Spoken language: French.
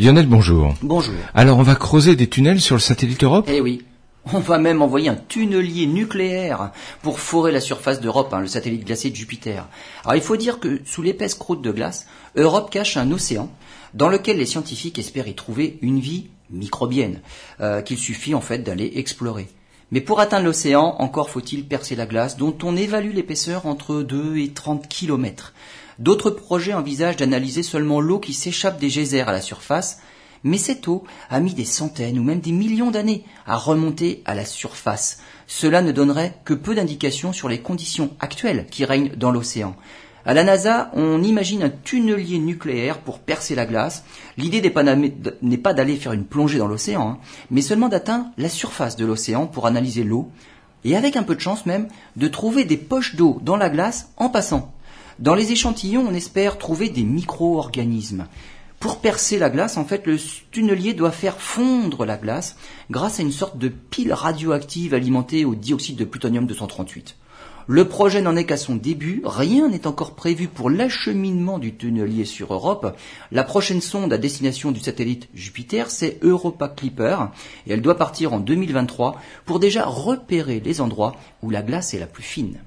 Lionel, bonjour. Bonjour. Alors, on va creuser des tunnels sur le satellite Europe Eh oui. On va même envoyer un tunnelier nucléaire pour forer la surface d'Europe, hein, le satellite glacé de Jupiter. Alors il faut dire que sous l'épaisse croûte de glace, Europe cache un océan dans lequel les scientifiques espèrent y trouver une vie microbienne, euh, qu'il suffit en fait d'aller explorer. Mais pour atteindre l'océan, encore faut-il percer la glace, dont on évalue l'épaisseur entre 2 et 30 kilomètres. D'autres projets envisagent d'analyser seulement l'eau qui s'échappe des geysers à la surface, mais cette eau a mis des centaines ou même des millions d'années à remonter à la surface. Cela ne donnerait que peu d'indications sur les conditions actuelles qui règnent dans l'océan. À la NASA, on imagine un tunnelier nucléaire pour percer la glace. L'idée n'est pas d'aller faire une plongée dans l'océan, hein, mais seulement d'atteindre la surface de l'océan pour analyser l'eau, et avec un peu de chance même, de trouver des poches d'eau dans la glace en passant. Dans les échantillons, on espère trouver des micro-organismes. Pour percer la glace, en fait, le tunnelier doit faire fondre la glace grâce à une sorte de pile radioactive alimentée au dioxyde de plutonium 238. Le projet n'en est qu'à son début, rien n'est encore prévu pour l'acheminement du tunnelier sur Europe. La prochaine sonde à destination du satellite Jupiter, c'est Europa Clipper, et elle doit partir en 2023 pour déjà repérer les endroits où la glace est la plus fine.